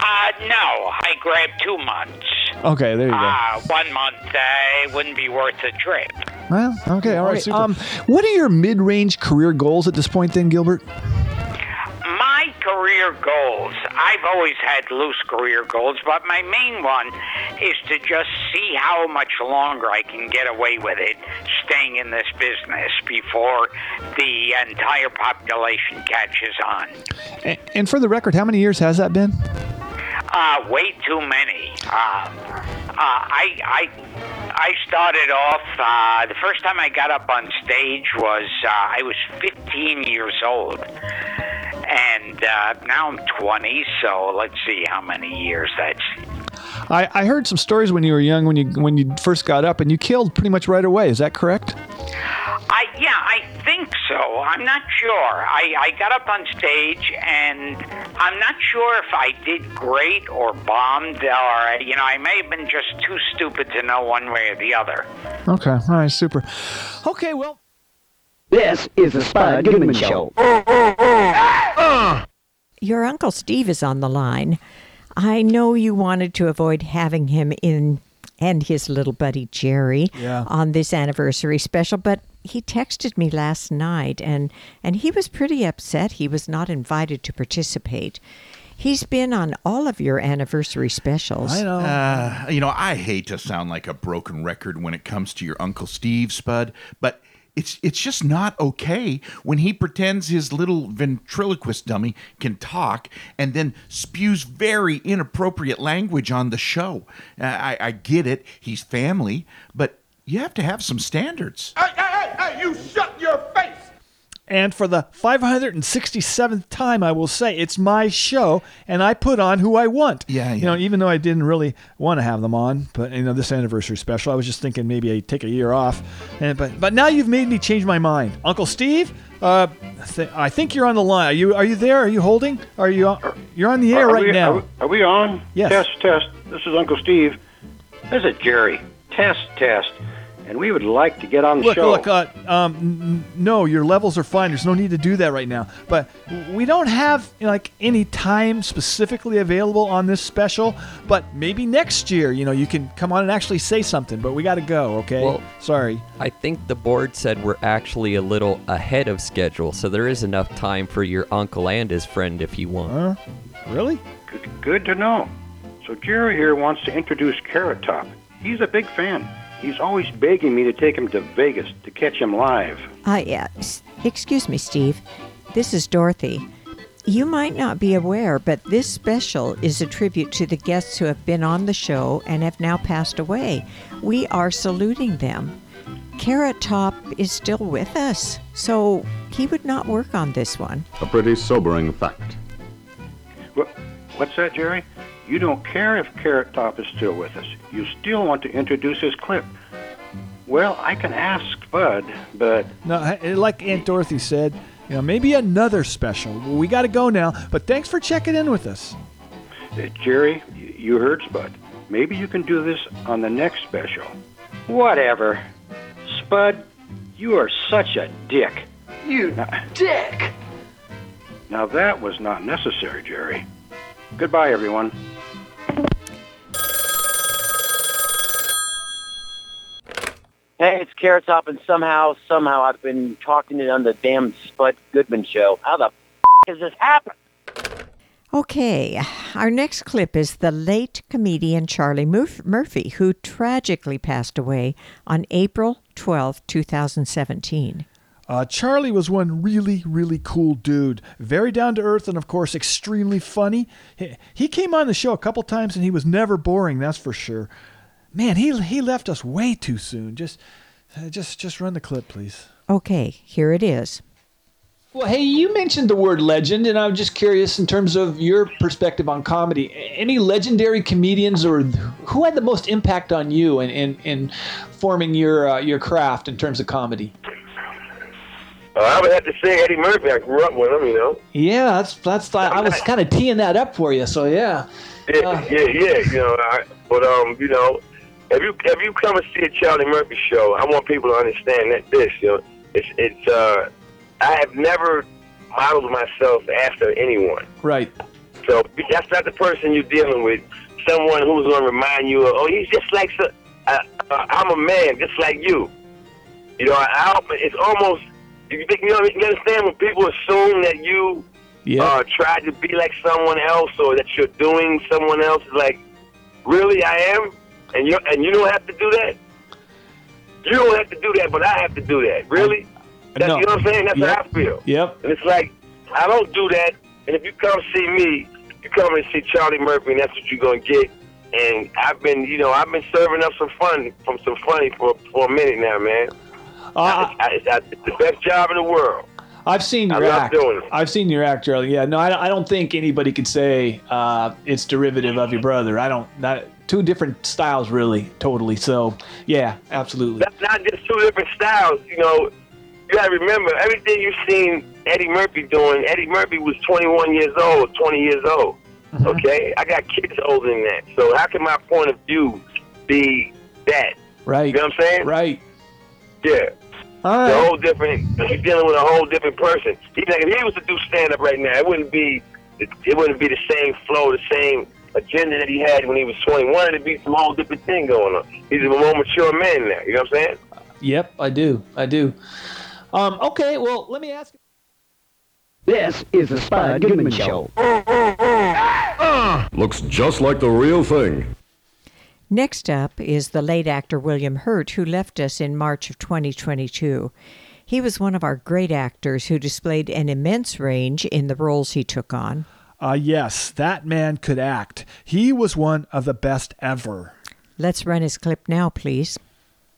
Uh, no, I grabbed two months. Okay, there you go. Uh, one month, uh, wouldn't be worth the trip. Well, okay, all right. super. Um, what are your mid-range career goals at this point, then, Gilbert? My career goals, I've always had loose career goals, but my main one is to just see how much longer I can get away with it staying in this business before the entire population catches on. And for the record, how many years has that been? Uh, way too many. Uh, uh, I, I, I started off, uh, the first time I got up on stage was, uh, I was 15 years old. And uh, now I'm 20, so let's see how many years that's. I, I heard some stories when you were young, when you when you first got up, and you killed pretty much right away. Is that correct? I yeah, I think so. I'm not sure. I, I got up on stage and I'm not sure if I did great or bombed or you know, I may have been just too stupid to know one way or the other. Okay, all right, super. Okay, well. This is the Spud Goodman Show. Your Uncle Steve is on the line. I know you wanted to avoid having him in and his little buddy Jerry Yeah. on this anniversary special, but he texted me last night and, and he was pretty upset he was not invited to participate. He's been on all of your anniversary specials. I know. Uh, you know, I hate to sound like a broken record when it comes to your Uncle Steve, Spud, but it's it's just not okay when he pretends his little ventriloquist dummy can talk and then spews very inappropriate language on the show. I, I get it, he's family, but you have to have some standards. Hey, hey, hey, you shut your face! And for the 567th time, I will say it's my show, and I put on who I want. Yeah, You know, even though I didn't really want to have them on, but you know, this anniversary special, I was just thinking maybe I take a year off. And but but now you've made me change my mind, Uncle Steve. Uh, th- I think you're on the line. Are you are you there? Are you holding? Are you on- you're on the air Are right we, now? Are we, are we on? Yes. Test, test. This is Uncle Steve. This is Jerry. Test, test. And we would like to get on the Look, show. look, uh, um, n- n- no, your levels are fine. There's no need to do that right now. But we don't have like any time specifically available on this special. But maybe next year, you know, you can come on and actually say something. But we got to go. Okay. Well, Sorry. I think the board said we're actually a little ahead of schedule, so there is enough time for your uncle and his friend if you want. Huh? Really? Good, good to know. So Jerry here wants to introduce Carrot Top. He's a big fan. He's always begging me to take him to Vegas to catch him live. Uh, yeah. s- Excuse me, Steve. This is Dorothy. You might not be aware, but this special is a tribute to the guests who have been on the show and have now passed away. We are saluting them. Carrot Top is still with us, so he would not work on this one. A pretty sobering fact. What, what's that, Jerry? You don't care if Carrot Top is still with us. You still want to introduce his clip. Well, I can ask Bud, but No, like Aunt Dorothy said, you know, maybe another special. We got to go now. But thanks for checking in with us. uh, Jerry, you heard Spud. Maybe you can do this on the next special. Whatever. Spud, you are such a dick. You dick. Now that was not necessary, Jerry. Goodbye, everyone. Hey, it's Carrot Top, and somehow, somehow I've been talking it on the damn Spud Goodman show. How the f- has this happened? Okay, our next clip is the late comedian Charlie Murf- Murphy, who tragically passed away on April 12, 2017. Uh, Charlie was one really, really cool dude. Very down to earth and, of course, extremely funny. He, he came on the show a couple times and he was never boring, that's for sure. Man, he, he left us way too soon. Just, uh, just, just run the clip, please. Okay, here it is. Well, hey, you mentioned the word legend, and I'm just curious in terms of your perspective on comedy. Any legendary comedians, or who had the most impact on you in in, in forming your uh, your craft in terms of comedy? Uh, I would have to say Eddie Murphy. I grew up with him, you know. Yeah, that's that's. I was kind of teeing that up for you, so yeah. Yeah, yeah, yeah. You know, I, but um, you know, if you if you come and see a Charlie Murphy show, I want people to understand that this, you know, it's it's. uh I have never modeled myself after anyone. Right. So that's not the person you're dealing with. Someone who's going to remind you of, oh, he's just like, so, uh, uh, I'm a man, just like you. You know, I, I, it's almost, you, think, you, know, you understand when people assume that you uh, try to be like someone else or that you're doing someone else, like, really, I am? And you and you don't have to do that? You don't have to do that, but I have to do that. Really? That's, No. You know what I'm saying? That's Yep. how I feel. Yep. And it's like, I don't do that. And if you come see me, you come and see Charlie Murphy, and that's what you're gonna get. And I've been, you know, I've been serving up some fun from some funny for for a minute now, man. Uh, I, I, I, it's the best job in the world. I've seen your act. doing it. I've seen your act, Charlie. Yeah, no, I, I don't think anybody could say uh, it's derivative of your brother. I don't. Not two different styles, really, totally. So, yeah, absolutely. That's not just two different styles. You know, you gotta remember everything you've seen Eddie Murphy doing. Eddie Murphy was 21 years old, 20 years old. Mm-hmm. Okay, I got kids older than that. So how can my point of view be that? Right. You know what I'm saying? Right. Yeah. All It's a whole different. You're dealing with a whole different person. He, like, if he was to do stand up right now, it wouldn't be. It, it wouldn't be the same flow, the same agenda that he had when he was 21. It'd be some whole different thing going on. He's a more mature man now. You know what I'm saying? Yep, I do. I do. Um, okay, well, let me ask. This is the Spud Goodman Show. Looks just like the real thing. Next up is the late actor William Hurt, who left us in March of 2022. He was one of our great actors who displayed an immense range in the roles he took on. Uh, yes, that man could act. He was one of the best ever. Let's run his clip now, please.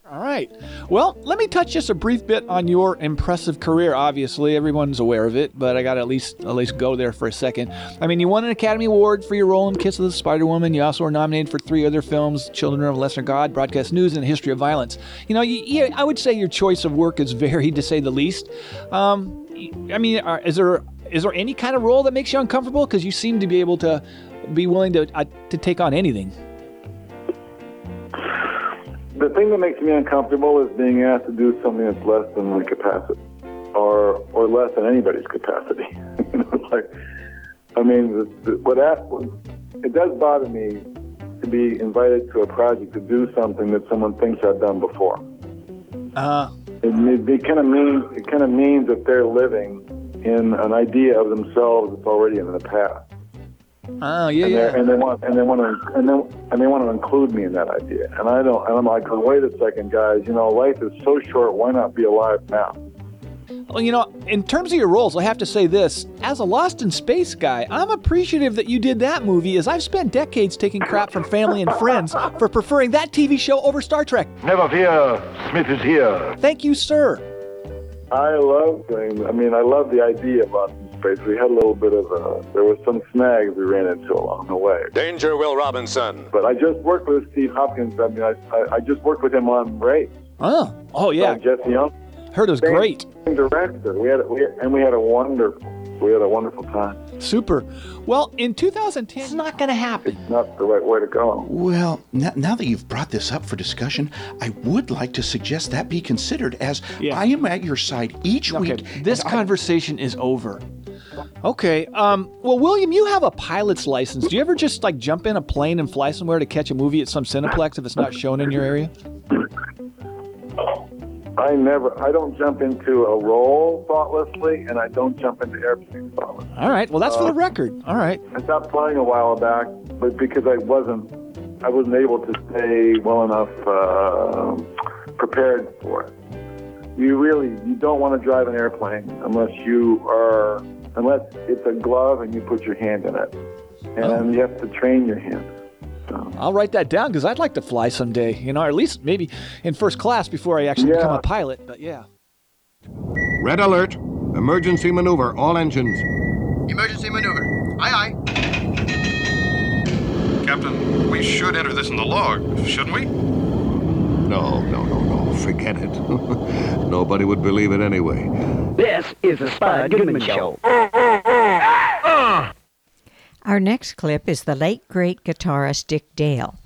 All right. Well, let me touch just a brief bit on your impressive career. Obviously, everyone's aware of it, but I got to at least at least go there for a second. I mean, you won an Academy Award for your role in Kiss of the Spider Woman. You also were nominated for three other films: Children of a Lesser God, Broadcast News, and History of Violence. You know, you, you, I would say your choice of work is varied, to say the least. Um, I mean, are, is there is there any kind of role that makes you uncomfortable? Because you seem to be able to be willing to uh, to take on anything. The thing that makes me uncomfortable is being asked to do something that's less than my capacity, or or less than anybody's capacity. *laughs* you know, like, I mean, the, the, what that, it does bother me to be invited to a project to do something that someone thinks I've done before. Uh, It, it, it kind of means it kind of means that they're living in an idea of themselves that's already in the past. Oh, yeah, and, yeah. they're- and they want and they want to and they and they want to include me in that idea. And I don't. And I'm like, oh, wait a second, guys. You know, life is so short. Why not be alive now? Well, you know, in terms of your roles, I have to say this. As a Lost in Space guy, I'm appreciative that you did that movie, as I've spent decades taking crap from family and friends for preferring that TV show over Star Trek. Never fear, Smith is here. Thank you, sir. I love things. I mean, I love the idea of Lost in Space. We had a little bit of a. There was some snags we ran into along the way. Danger, Will Robinson. But I just worked with Steve Hopkins. I mean, I I, I just worked with him on Ray. Oh, oh yeah. Uh, Jesse Young. Heard it was Same great. Director. We had, we and we had a wonderful, we had a wonderful time. Super. Well, in 2010, it's not going to happen. It's not the right way to go. Well, now, now that you've brought this up for discussion, I would like to suggest that be considered as I am at your side each week. This conversation is over. Okay. Um. Well, William, you have a pilot's license. Do you ever just like jump in a plane and fly somewhere to catch a movie at some Cineplex if it's not shown in your area? *laughs* I never, I don't jump into a role thoughtlessly, and I don't jump into airplanes thoughtlessly. All right. Well, that's for the Uh, record. All right. I stopped flying a while back, but because I wasn't, I wasn't able to stay well enough uh, prepared for it. You really, you don't want to drive an airplane unless you are, unless it's a glove and you put your hand in it, and you have to train your hand. I'll write that down because I'd like to fly someday. You know, or at least maybe in first class before I actually become a pilot. But yeah. Red alert. Emergency maneuver. All engines. Emergency maneuver. Aye, aye. Captain, we should enter this in the log, shouldn't we? No, no, no, no. Forget it. *laughs* Nobody would believe it anyway. This is the Spud Goodman Show. *laughs* Ah, ah, ah. Our next clip is the late great guitarist Dick Dale.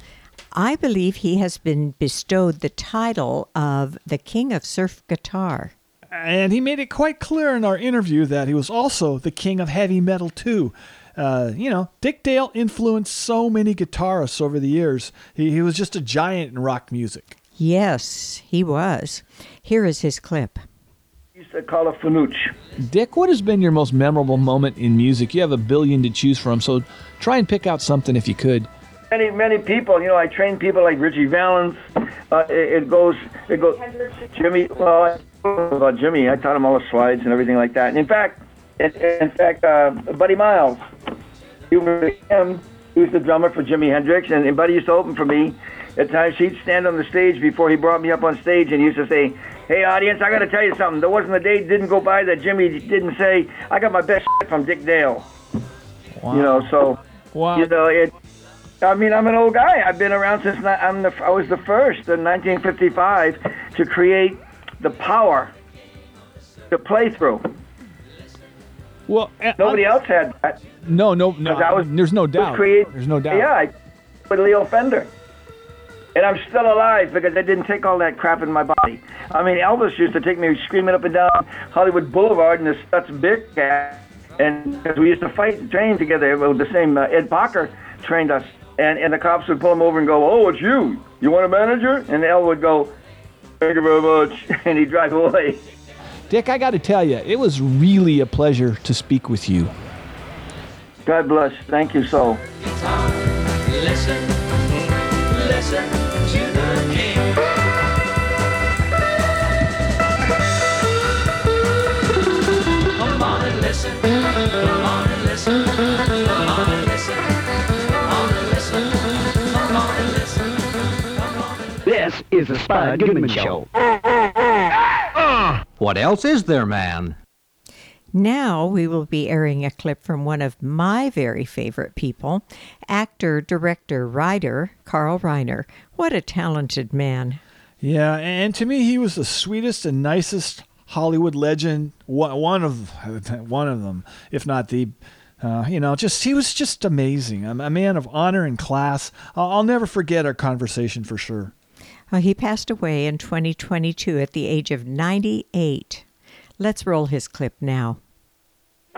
I believe he has been bestowed the title of the King of Surf Guitar. And he made it quite clear in our interview that he was also the king of heavy metal, too. Uh, you know, Dick Dale influenced so many guitarists over the years. He, he was just a giant in rock music. Yes, he was. Here is his clip. Used to call it Fanucci. Dick, what has been your most memorable moment in music? You have a billion to choose from, so try and pick out something if you could. Many, many people, you know, I train people like Ritchie Valens. Uh, it, it goes, it goes, Jimi, well, I about Jimi, I taught him all the slides and everything like that. And in fact, in, in fact, uh, Buddy Miles, he was him, he was the drummer for Jimi Hendrix, and, and Buddy used to open for me. At times, he'd stand on the stage before he brought me up on stage, and he used to say, "Hey, audience, I got to tell you something. There wasn't a day didn't go by that Jimi didn't say I got my best from Dick Dale." You know, so you know it. I mean, I'm an old guy. I've been around since I'm the, I was the first in 1955 to create the power to play through. Well, nobody else had that. No, no, no. I was- there's no doubt. create- There's no doubt. Yeah, with Leo Fender. And I'm still alive because I didn't take all that crap in my body. I mean, Elvis used to take me screaming up and down Hollywood Boulevard in the Stutz Big Cat, and because we used to fight and train together. Well, the same uh, Ed Parker trained us, and and the cops would pull him over and go, "Oh, it's you. You want a manager?" And El would go, "Thank you very much," *laughs* and he'd drive away. Dick, I got to tell you, it was really a pleasure to speak with you. God bless. Thank you so. Is the Spud Goodman Show. What else is there, man? Now we will be airing a clip from one of my very favorite people, actor, director, writer, Carl Reiner. What a talented man. Yeah, and to me, he was the sweetest and nicest Hollywood legend. One one of *laughs* one of them, if not the. Uh, you know, just he was just amazing. A, a man of honor and class. I'll, I'll never forget our conversation for sure. Well, he passed away in 2022 at the age of 98. Let's roll his clip now.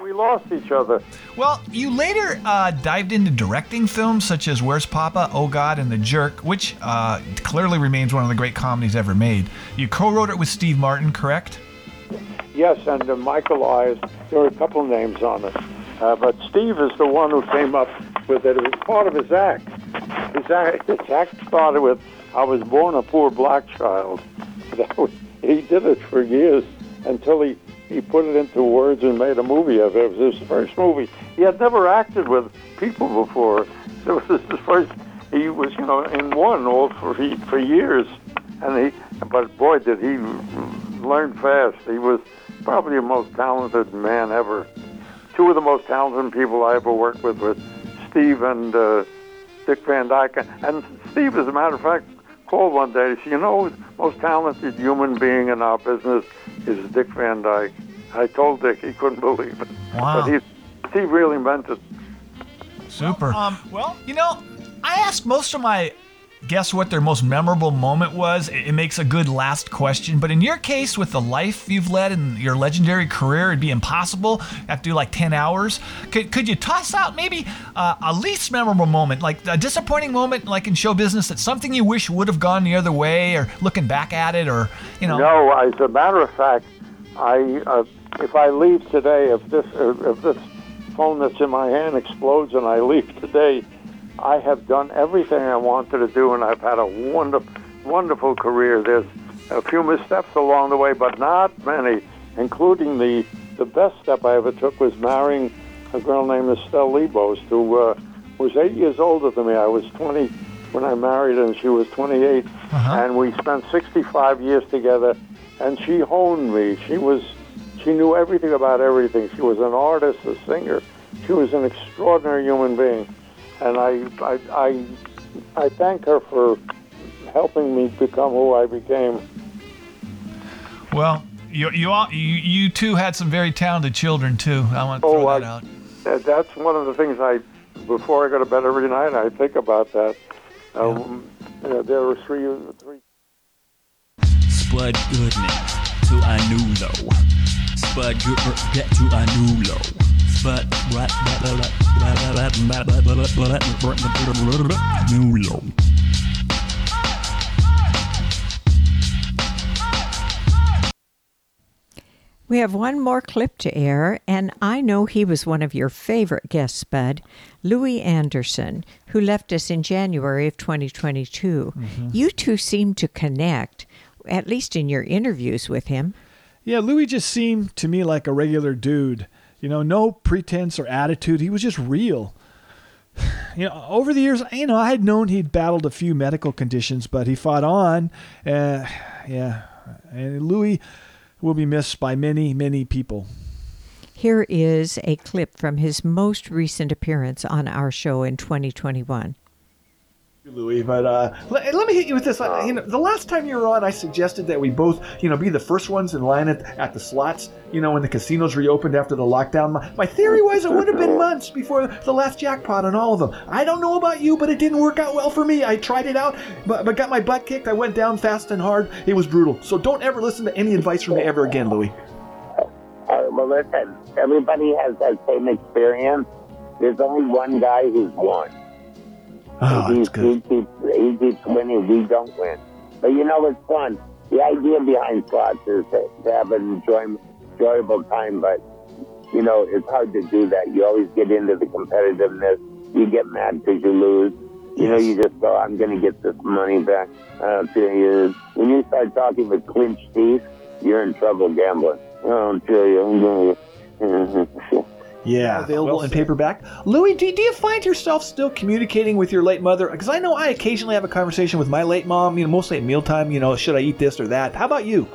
We lost each other. Well, you later uh, dived into directing films such as Where's Poppa, Oh God, and The Jerk, which uh, clearly remains one of the great comedies ever made. You co-wrote it with Steve Martin, correct? Yes, and uh, Michael Elias. There were a couple names on it, uh, but Steve is the one who came up with it. It was part of his act. His act, his act started with, "I was born a poor black child." *laughs* Was, he did it for years until he he put it into words and made a movie of it. It was his first movie. He had never acted with people before. *laughs* It was his first. He was, you know, in one all for for years, and he. But boy, did he learn fast. He was probably the most talented man ever. Two of the most talented people I ever worked with were Steve and uh, Dick Van Dyke. And Steve, as a matter of fact, called one day. He said, "You know, the most talented human being in our business is Dick Van Dyke." I told Dick he couldn't believe it. Wow. But he, he really meant it. Super. Um, well, you know, I ask most of my guests what their most memorable moment was. It, it makes a good last question. But in your case, with the life you've led and your legendary career, it'd be impossible. You have to do like 10 hours. Could, could you toss out maybe uh, a least memorable moment, like a disappointing moment, like in show business, that something you wish would have gone the other way, or looking back at it, or, you know? No, as a matter of fact, I uh, if I leave today, if this uh, if this phone that's in my hand explodes and I leave today, I have done everything I wanted to do, and I've had a wonderful, wonderful career. There's a few missteps along the way, but not many, including the the best step I ever took was marrying a girl named Estelle Lebost, who uh, was eight years older than me. I was 20 when I married, her, and she was 28, and we spent 65 years together. And she honed me. She was, she knew everything about everything. She was an artist, a singer. She was an extraordinary human being, and I, I, I, I thank her for helping me become who I became. Well, you, you, all, you, you two had some very talented children, too. I want to Oh, throw I- that out. That- That's one of the things I, before I go to bed every night, I think about that. Um, uh, there were three, three. Spud Goodman to a new low. Spud Goodman to a new low. Spud new low. We have one more clip to air, and I know he was one of your favorite guests, Bud, Louie Anderson, who left us in January of 2022. Mm-hmm. You two seem to connect, at least in your interviews with him. Yeah, Louie just seemed to me like a regular dude. You know, no pretense or attitude. He was just real. *sighs* You know, over the years, you know, I had known he'd battled a few medical conditions, but he fought on. Uh, yeah, and Louie will be missed by many, many people. Here is a clip from his most recent appearance on our show in 2021. Louie, but uh, let, let me hit you with this. Uh, You know, the last time you were on, I suggested that we both, you know, be the first ones in line at, at the slots. You know, when the casinos reopened after the lockdown. My, my theory was it would have been months before the last jackpot on all of them. I don't know about you, but it didn't work out well for me. I tried it out, but, but got my butt kicked. I went down fast and hard. It was brutal. So don't ever listen to any advice from me ever again, Louie. Uh, well, listen, everybody has that same experience. There's only one guy who's won. Oh, he, he, keeps, he keeps winning, we don't win. But you know it's fun? The idea behind slots is to, to have an enjoy, enjoyable time, but, you know, it's hard to do that. You always get into the competitiveness. You get mad because you lose. You know, you just go, I'm going to get this money back. Uh, you. When you start talking with clenched teeth, you're in trouble gambling. I'll tell you, I'm going to... Yeah. Available in paperback. Louie, do, do you find yourself still communicating with your late mother? Because I know I occasionally have a conversation with my late mom, you know, mostly at mealtime, you know, should I eat this or that? How about you?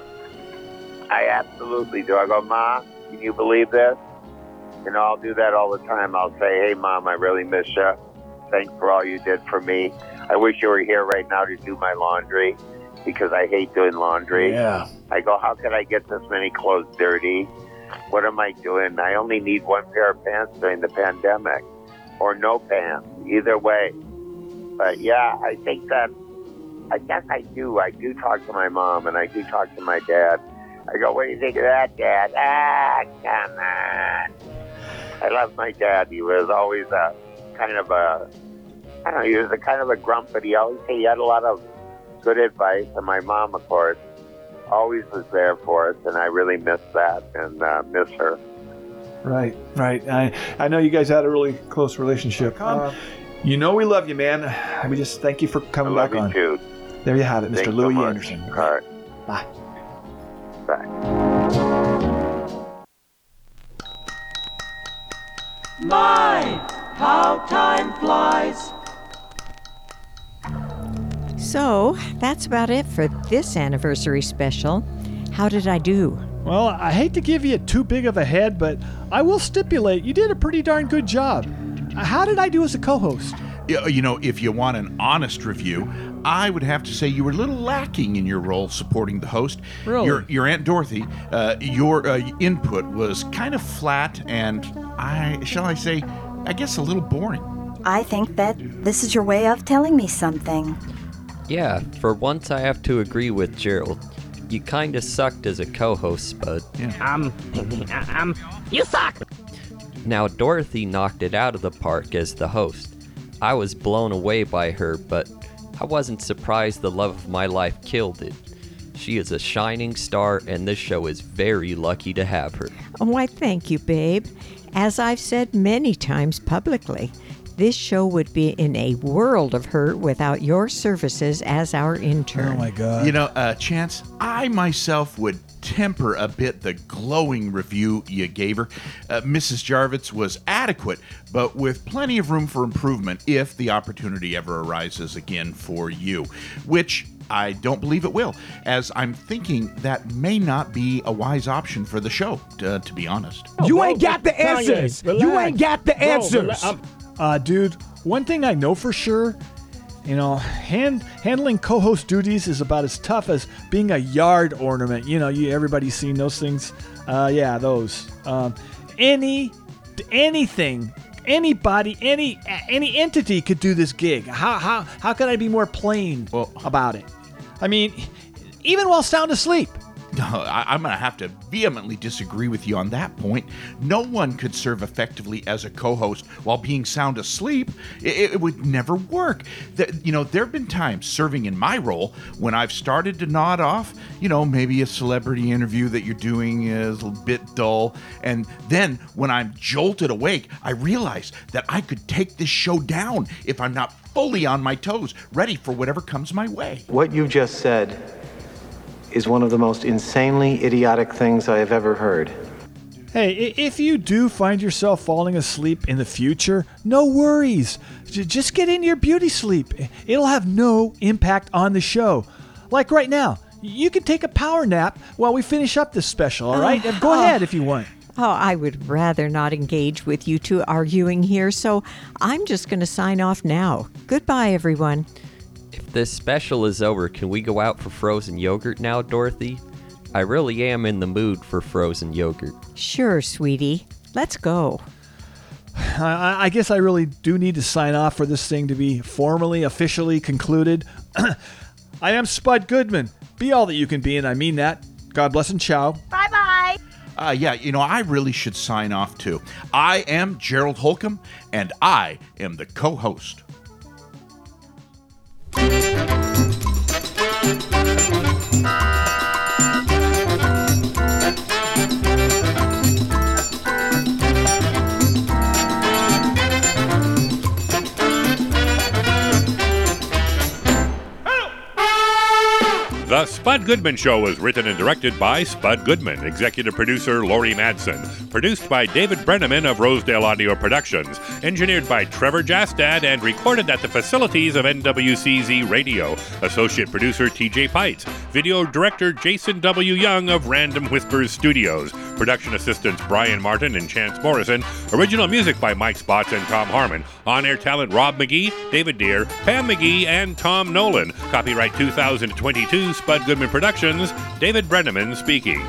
I absolutely do. I go, Ma, can you believe this? You know, I'll do that all the time. I'll say, Hey, Mom, I really miss you. Thanks for all you did for me. I wish you were here right now to do my laundry because I hate doing laundry. Yeah. I go, How could I get this many clothes dirty? What am I doing? I only need one pair of pants during the pandemic or no pants. Either way. But yeah, I think that I guess I do. I do talk to my mom and I do talk to my dad. I go, what do you think of that, Dad? Ah, come on. I love my dad. He was always a kind of a, I don't know, he was a kind of a grump, but he always he had a lot of good advice. And my mom, of course, always was there for us, and I really miss that and uh, miss her. Right, right. I I know you guys had a really close relationship. Uh, you know we love you, man. We just thank you for coming love back you on. too. There you have it, Mr. Thanks so Louie much. Anderson. All right. Bye. Bye. My, how time flies. So that's about it for this anniversary special. How did I do? Well, I hate to give you too big of a head, but I will stipulate you did a pretty darn good job. Uh, How did I do as a co-host? Yeah, You know, if you want an honest review, I would have to say you were a little lacking in your role supporting the host. Really? Your, your Aunt Dorothy, uh, your uh, input was kind of flat and, I shall I say, I guess a little boring. I think that this is your way of telling me something. Yeah, for once I have to agree with Gerald. You kinda sucked as a co-host, Spud. Um, um, you suck. Now Dorothy knocked it out of the park as the host. I was blown away by her, but I wasn't surprised the love of my life killed it. She is a shining star, and this show is very lucky to have her. Why, thank you, babe. As I've said many times publicly, this show would be in a world of hurt without your services as our intern. Oh my God. You know, uh, Chance, I myself would temper a bit the glowing review you gave her. Uh, Mrs. Jarvitz was adequate, but with plenty of room for improvement if the opportunity ever arises again for you, which I don't believe it will, as I'm thinking that may not be a wise option for the show, uh, to be honest. You ain't got the answers. You ain't got the answers. Uh, dude, one thing I know for sure, you know, hand, handling co-host duties is about as tough as being a yard ornament. You know, you everybody's seen those things. Uh, yeah, those. Um, any, anything, anybody, any any entity could do this gig. How how how could I be more plain about it? I mean, even while sound asleep. *laughs* I'm going to have to vehemently disagree with you on that point. No one could serve effectively as a co-host while being sound asleep. It, it would never work. The, you know, there have been times serving in my role when I've started to nod off. You know, maybe a celebrity interview that you're doing is a bit dull, and then when I'm jolted awake, I realize that I could take this show down if I'm not fully on my toes, ready for whatever comes my way. What you just said is one of the most insanely idiotic things I have ever heard. Hey, if you do find yourself falling asleep in the future, no worries. Just get into your beauty sleep. It'll have no impact on the show. Like right now, you can take a power nap while we finish up this special, all right? Oh, Go Oh. ahead if you want. Oh, I would rather not engage with you two arguing here, so I'm just going to sign off now. Goodbye, everyone. If this special is over, can we go out for frozen yogurt now, Dorothy? I really am in the mood for frozen yogurt. Sure, sweetie. Let's go. I- I, I guess I really do need to sign off for this thing to be formally, officially concluded. *clears throat* I am Spud Goodman. Be all that you can be, and I mean that. God bless and ciao. Bye bye. Uh, yeah, you know, I really should sign off too. I am Gerald Holcomb, and I am the co host. The Spud Goodman Show was written and directed by Spud Goodman, executive producer Laurie Madsen, produced by David Brenneman of Rosedale Audio Productions, engineered by Trevor Jastad, and recorded at the facilities of NWCZ Radio, associate producer TJ Pites, video director Jason W. Young of Random Whispers Studios, production assistants Brian Martin and Chance Morrison, original music by Mike Spots and Tom Harmon, on air talent Rob McGee, David Deere, Pam McGee, and Tom Nolan. Copyright 2022 Spud Goodman Productions, David Brenneman speaking.